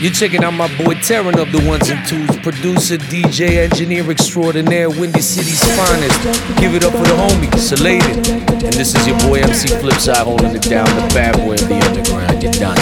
You're checking out my boy Tearing of the ones and twos, producer, DJ, engineer extraordinaire, Windy City's finest. Give it up for the homies, Selated. And this is your boy MC Flipside holding it down, the bad boy of the underground. You're done.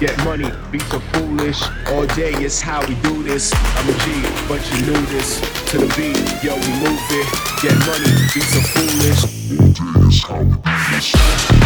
Get money, be so foolish. All day is how we do this. I'm a G, but you knew this. To the beat, yo, we move it. Get money, be so foolish. All day is how we do this.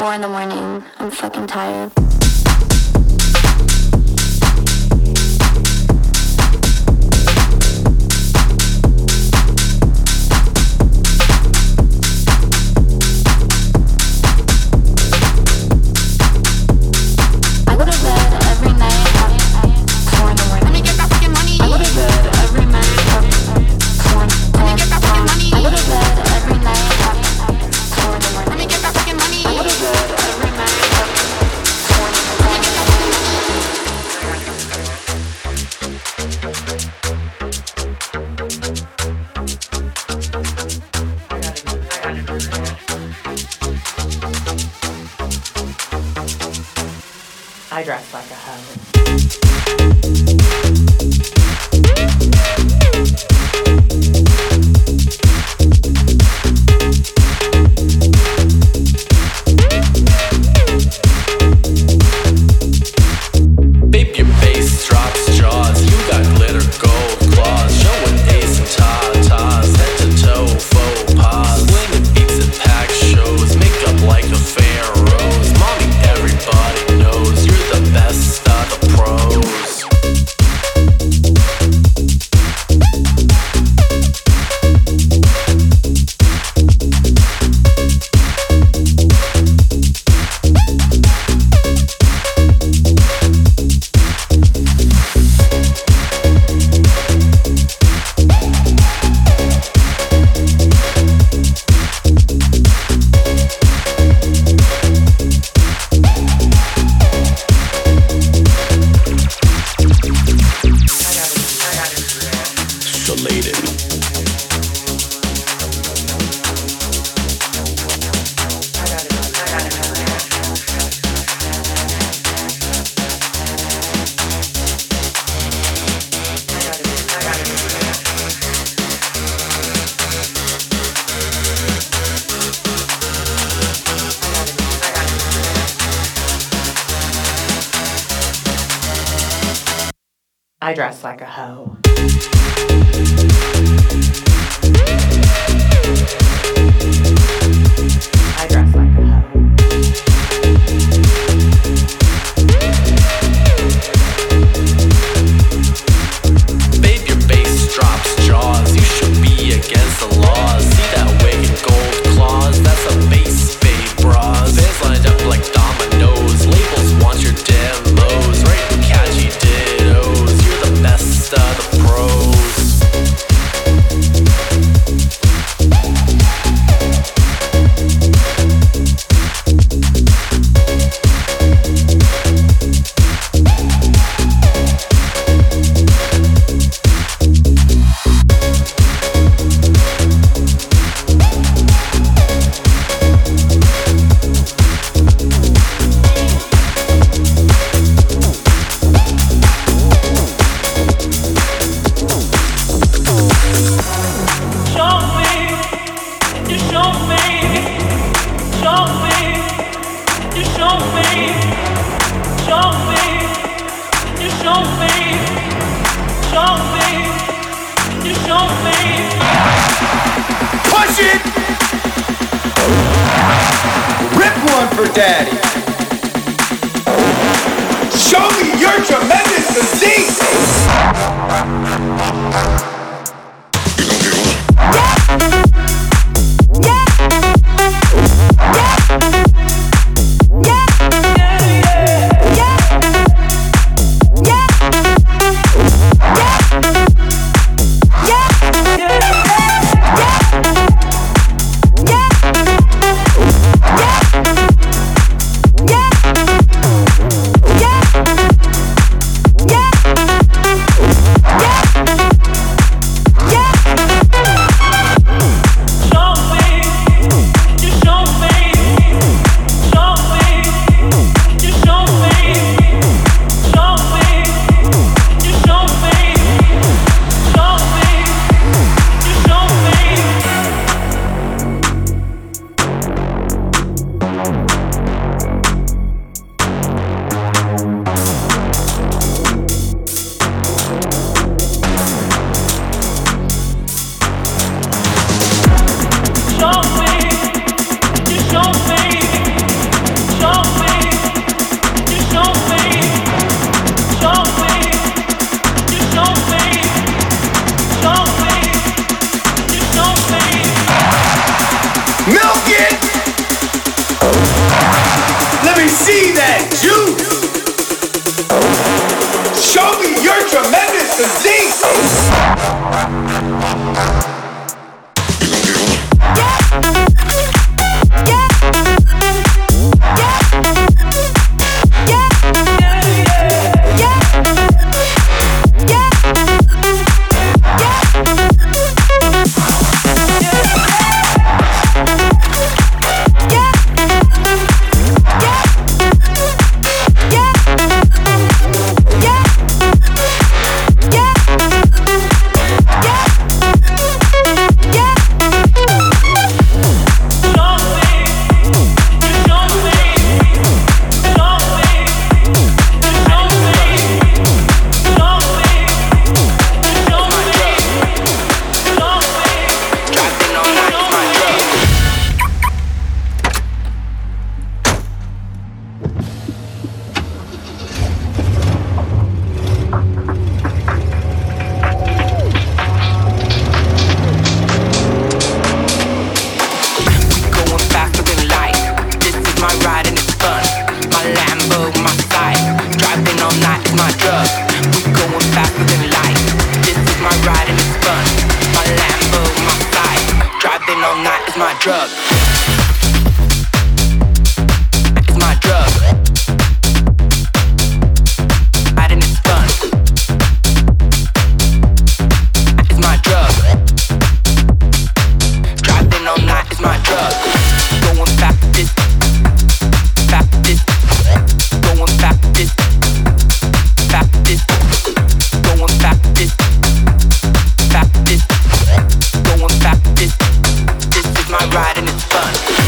four in the morning. I'm fucking tired. dress like a shit. Rip one for daddy. Show me your tremendous physique. Show me your tremendous physique. Ride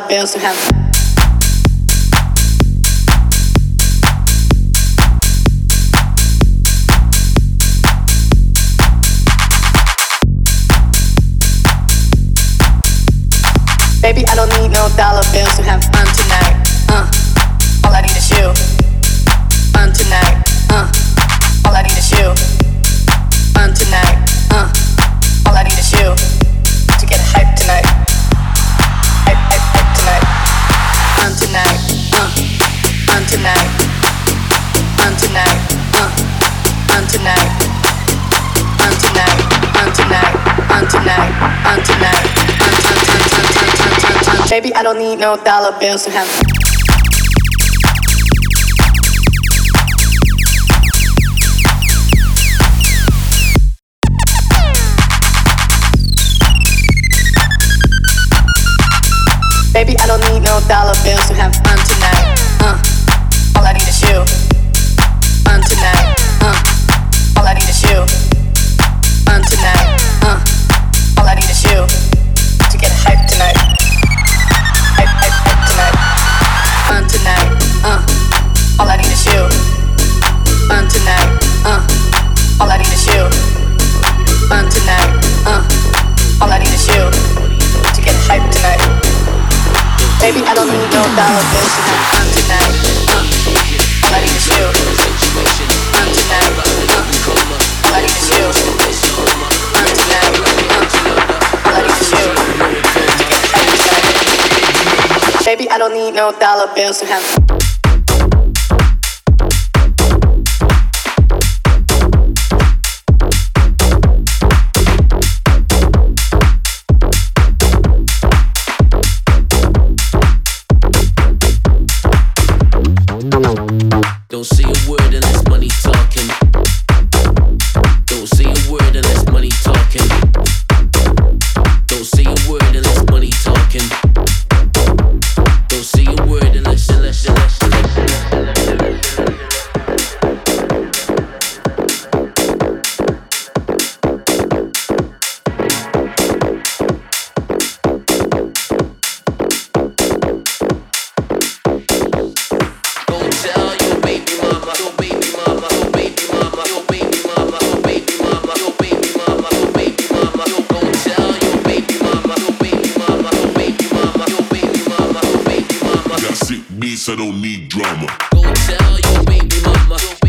up. They also have don't need no dollar bills to have. I also have Sick beats, I don't need drama. Tell your baby mama.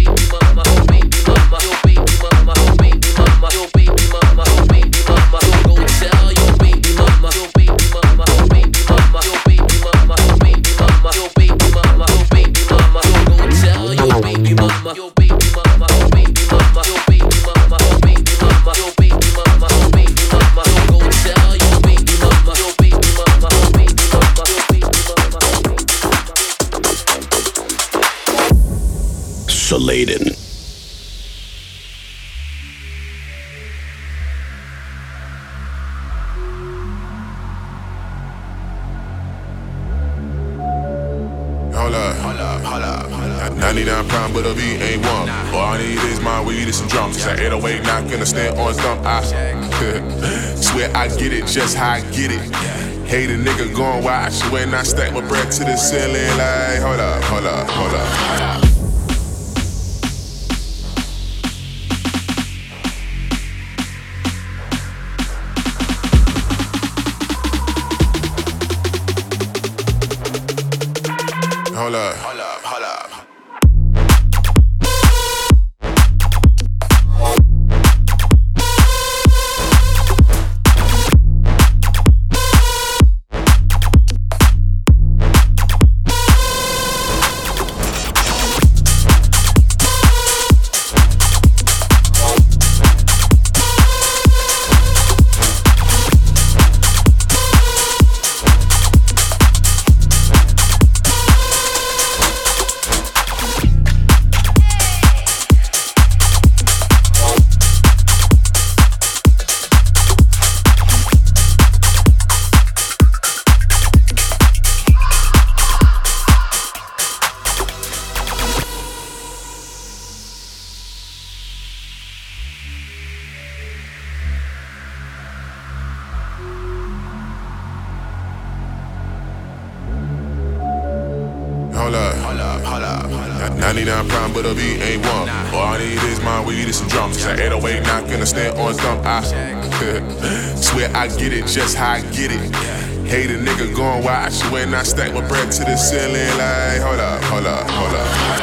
Laden. but a beat ain't one. All I need is my weed and some drums. It's an 808 not gonna stand on thumb. I swear I get it just how I get it. Hate a nigga going watch when I stack my bread to the ceiling. Like, hold up, hold up, hold up. Hold up. hola. hola. Get it just how I get it. Hate a nigga going watch when I stack my bread to the ceiling. Like, hold up, hold up, hold up,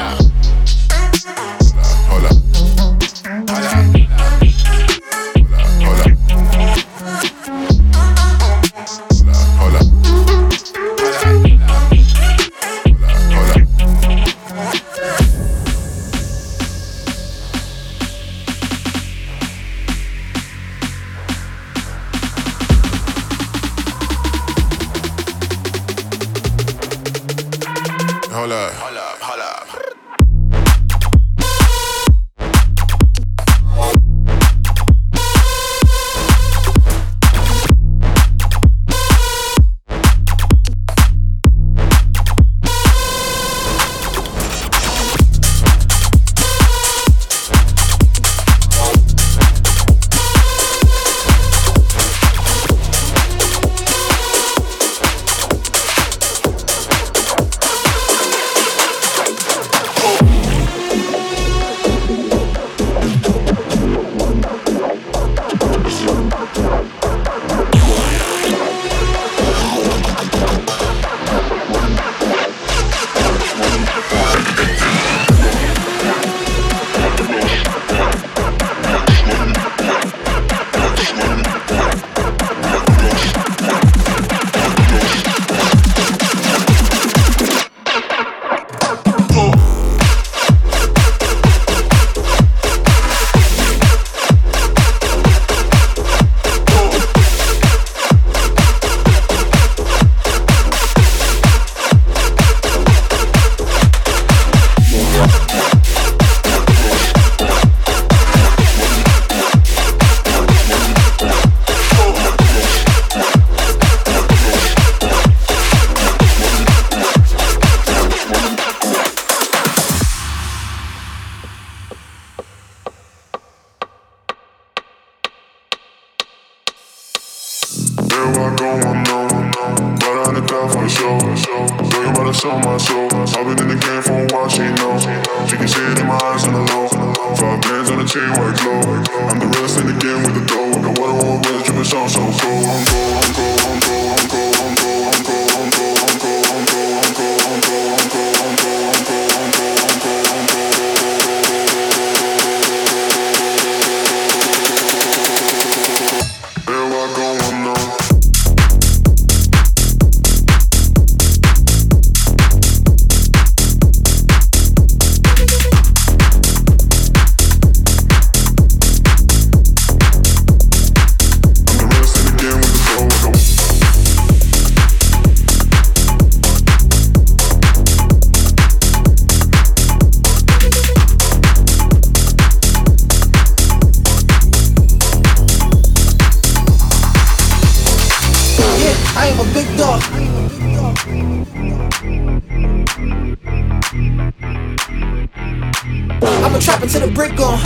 I'm a trapper to the brick on.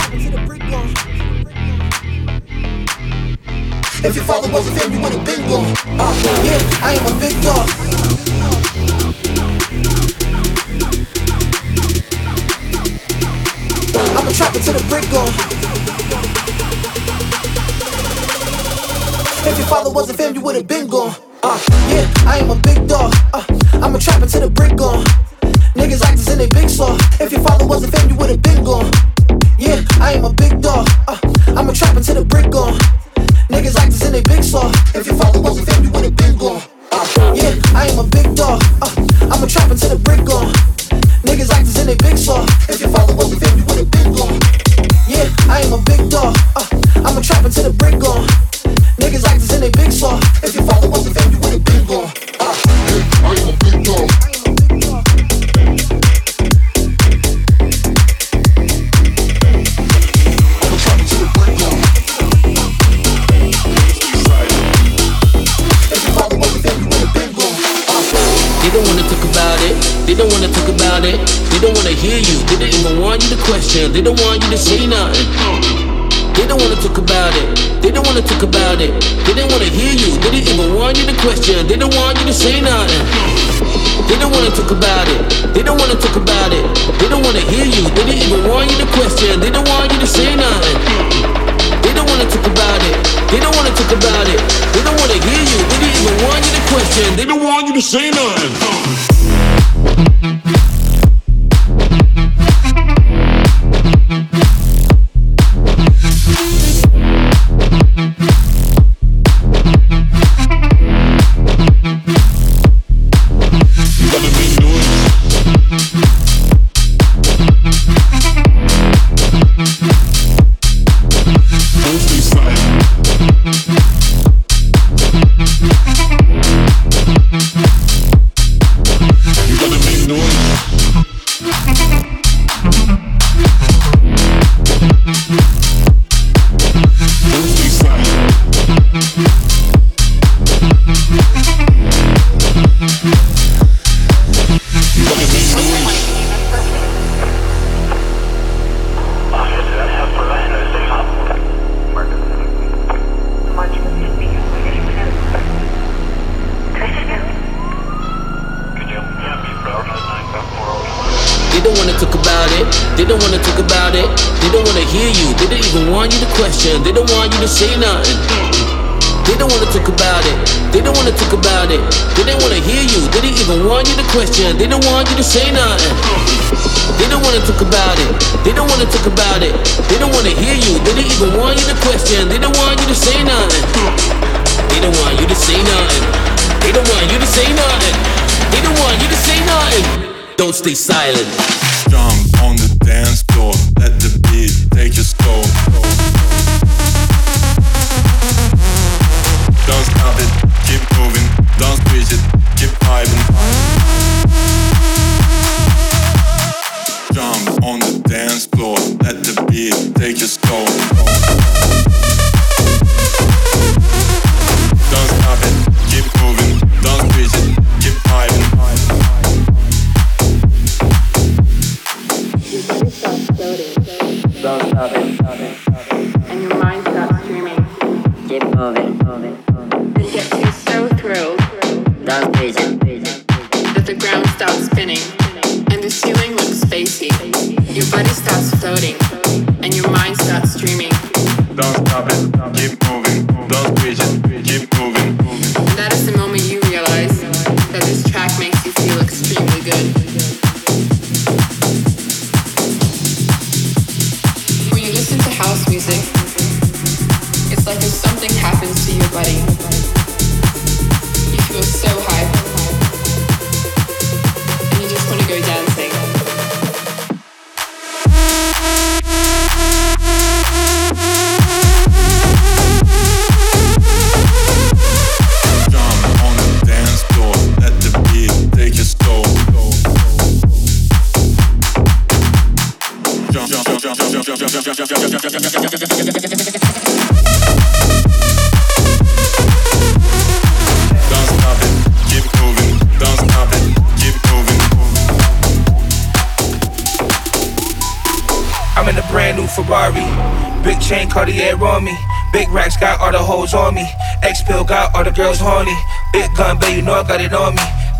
If your father was a fan, you would have been gone. Uh, yeah, I am a big dog. I'm a trapper to the brick on. If your father was a fan, you would have been gone. Uh, yeah, I am a big dog. Uh, I'm a trapper to the brick on. Niggas actors in they big saw. If your father was a fan, you would have been gone. Yeah, I am a big dog. Uh, I'm a trapper to the brick on. Niggas actors in they big saw. If your father was a fan, you would have been gone. Uh, yeah, I am a big dog. Uh, I'm a trapper to the brick on. Niggas actors in they big saw. If your father was a fan, you would have been gone. Yeah, I am a big dog. Uh, I'm a trapper to the brick on. Niggas like this in they big saw. If a you would've been gone. Uh, hey, I am a big dog. They don't wanna talk about it. They don't wanna hear you. They don't even want you to question. They don't want you to say nothing. They don't wanna talk about it. They don't wanna talk about it. They don't wanna hear you. They didn't even want you to question. They don't want you to say nothing. They don't wanna talk about it. They don't wanna talk about it. They don't wanna hear you. They didn't even want you to question. They don't want you to say nothing. They don't wanna talk about it. They don't wanna talk about it. They don't wanna hear you. They didn't even want you to question. They don't want you to say nothing. Stay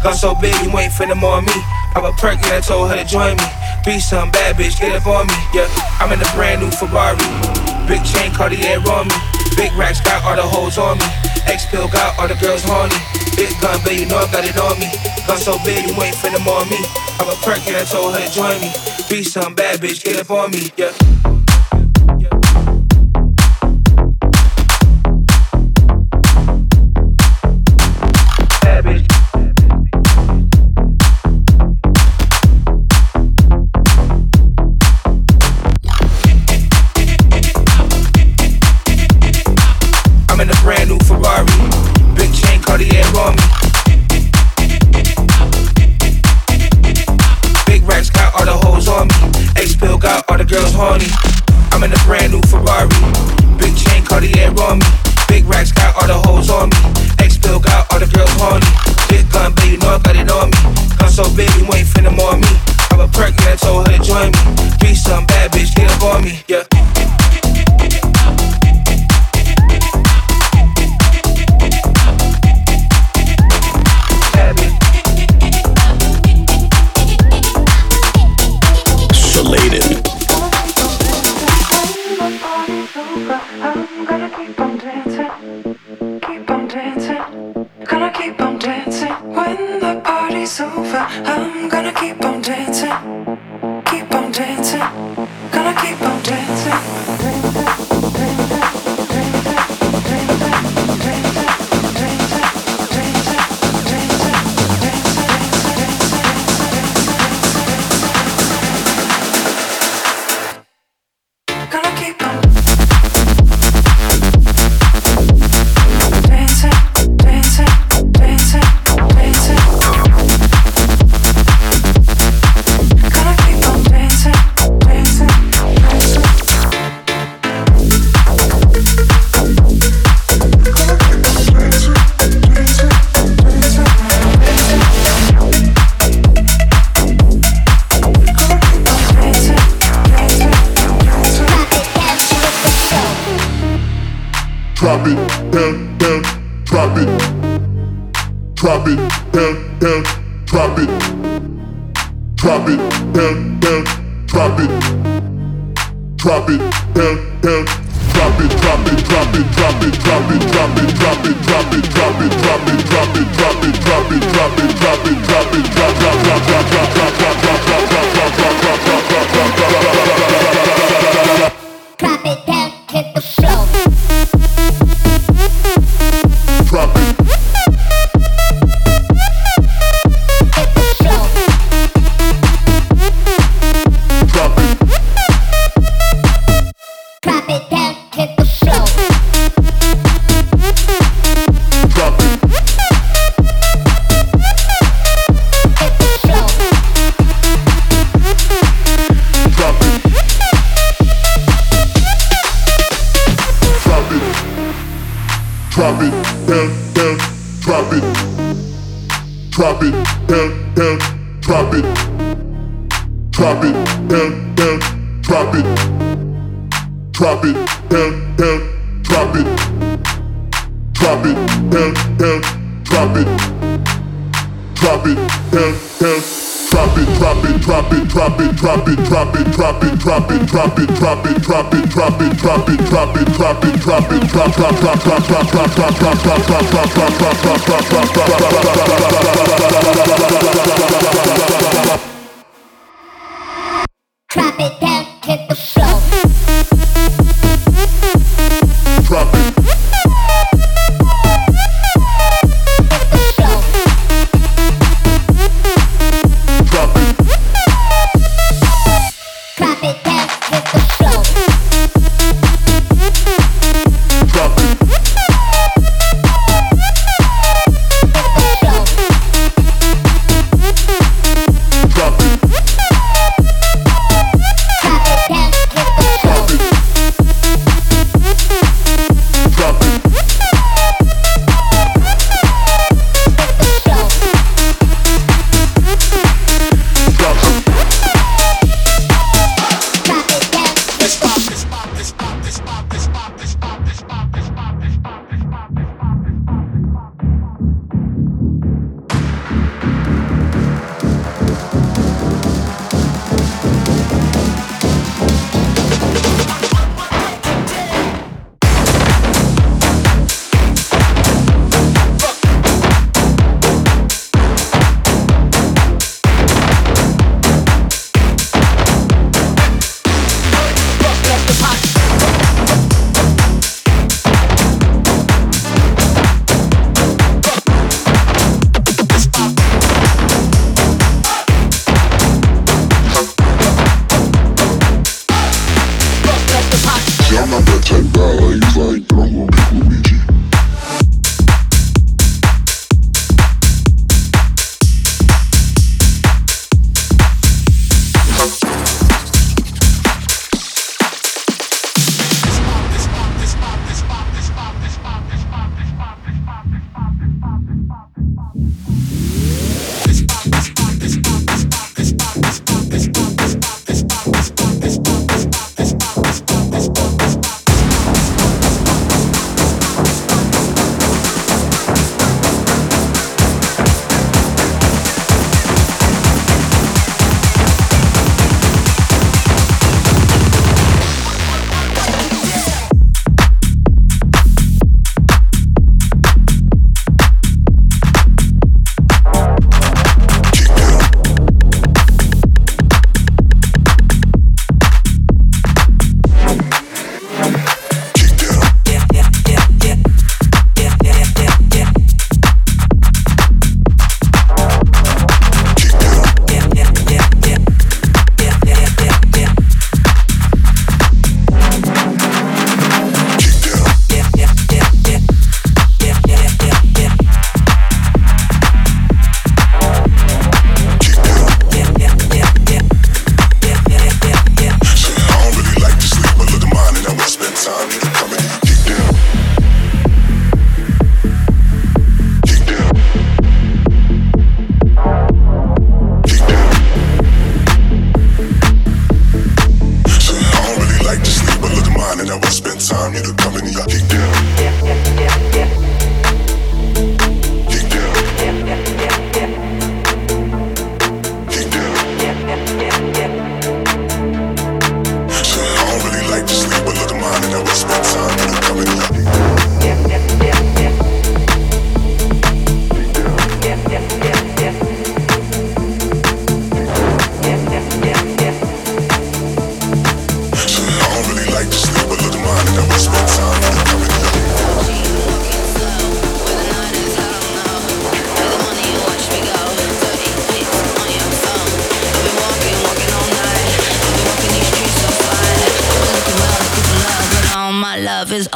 Gun so big, you ain't finna more me. I'm a perk, yeah, I told her to join me. Be some bad bitch, get up on me. Yeah, I'm in a brand new Ferrari. Big chain, Cartier on me. Big racks got all the hoes on me. X pill got all the girls horny. Big gun, baby, you know I got it on me. Gun so big, you ain't finna more me. I'm a perk, yeah, I told her to join me. Be some bad bitch, get up on me. Yeah. Keep on drop it, down, down. Drop it, drop it, drop it, drop it, drop it, drop it, drop it, drop it, drop it. Let me down, hit the floor.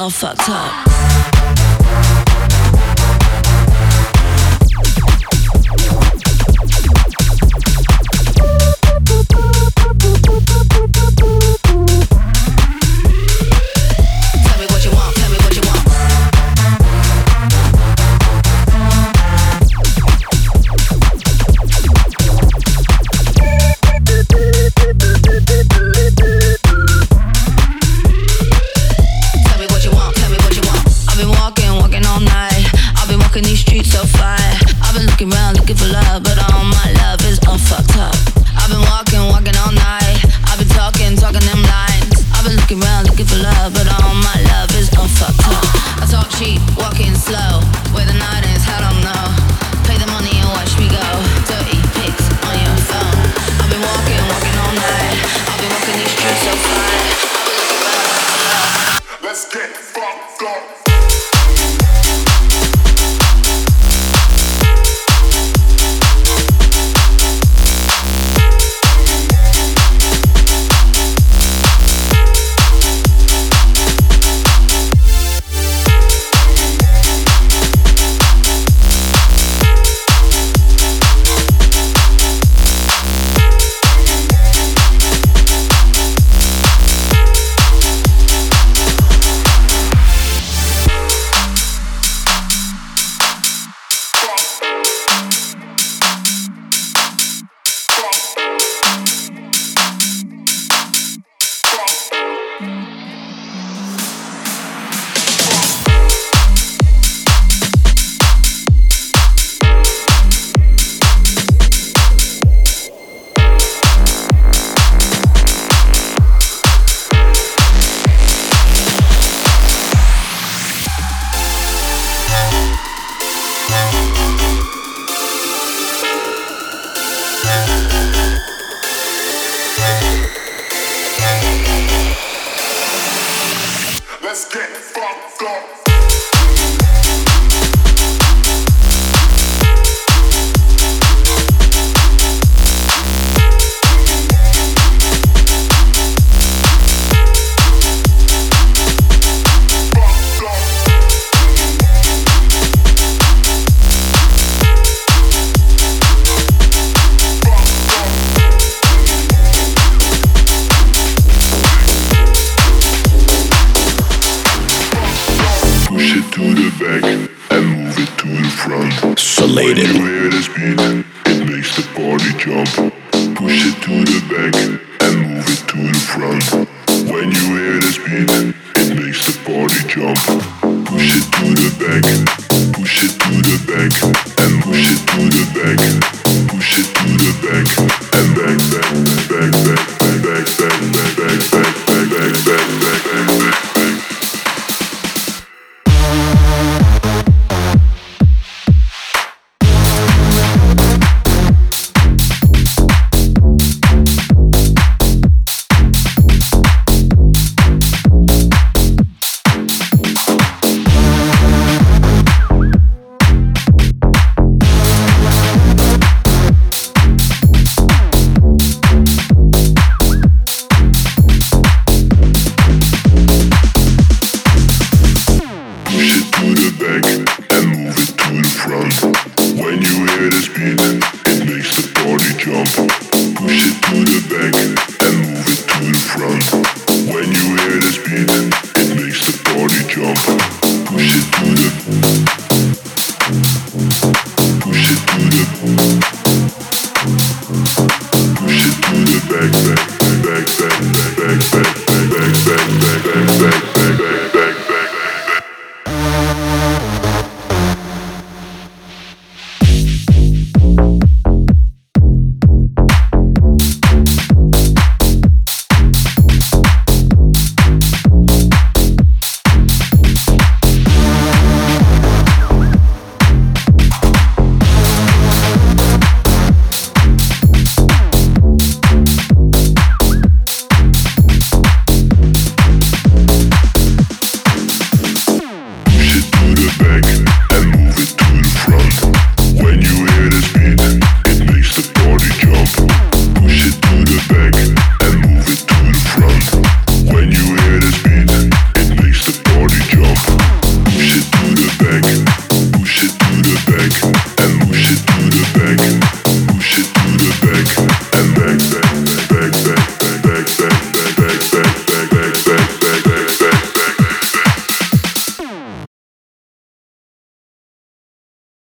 All fucked up.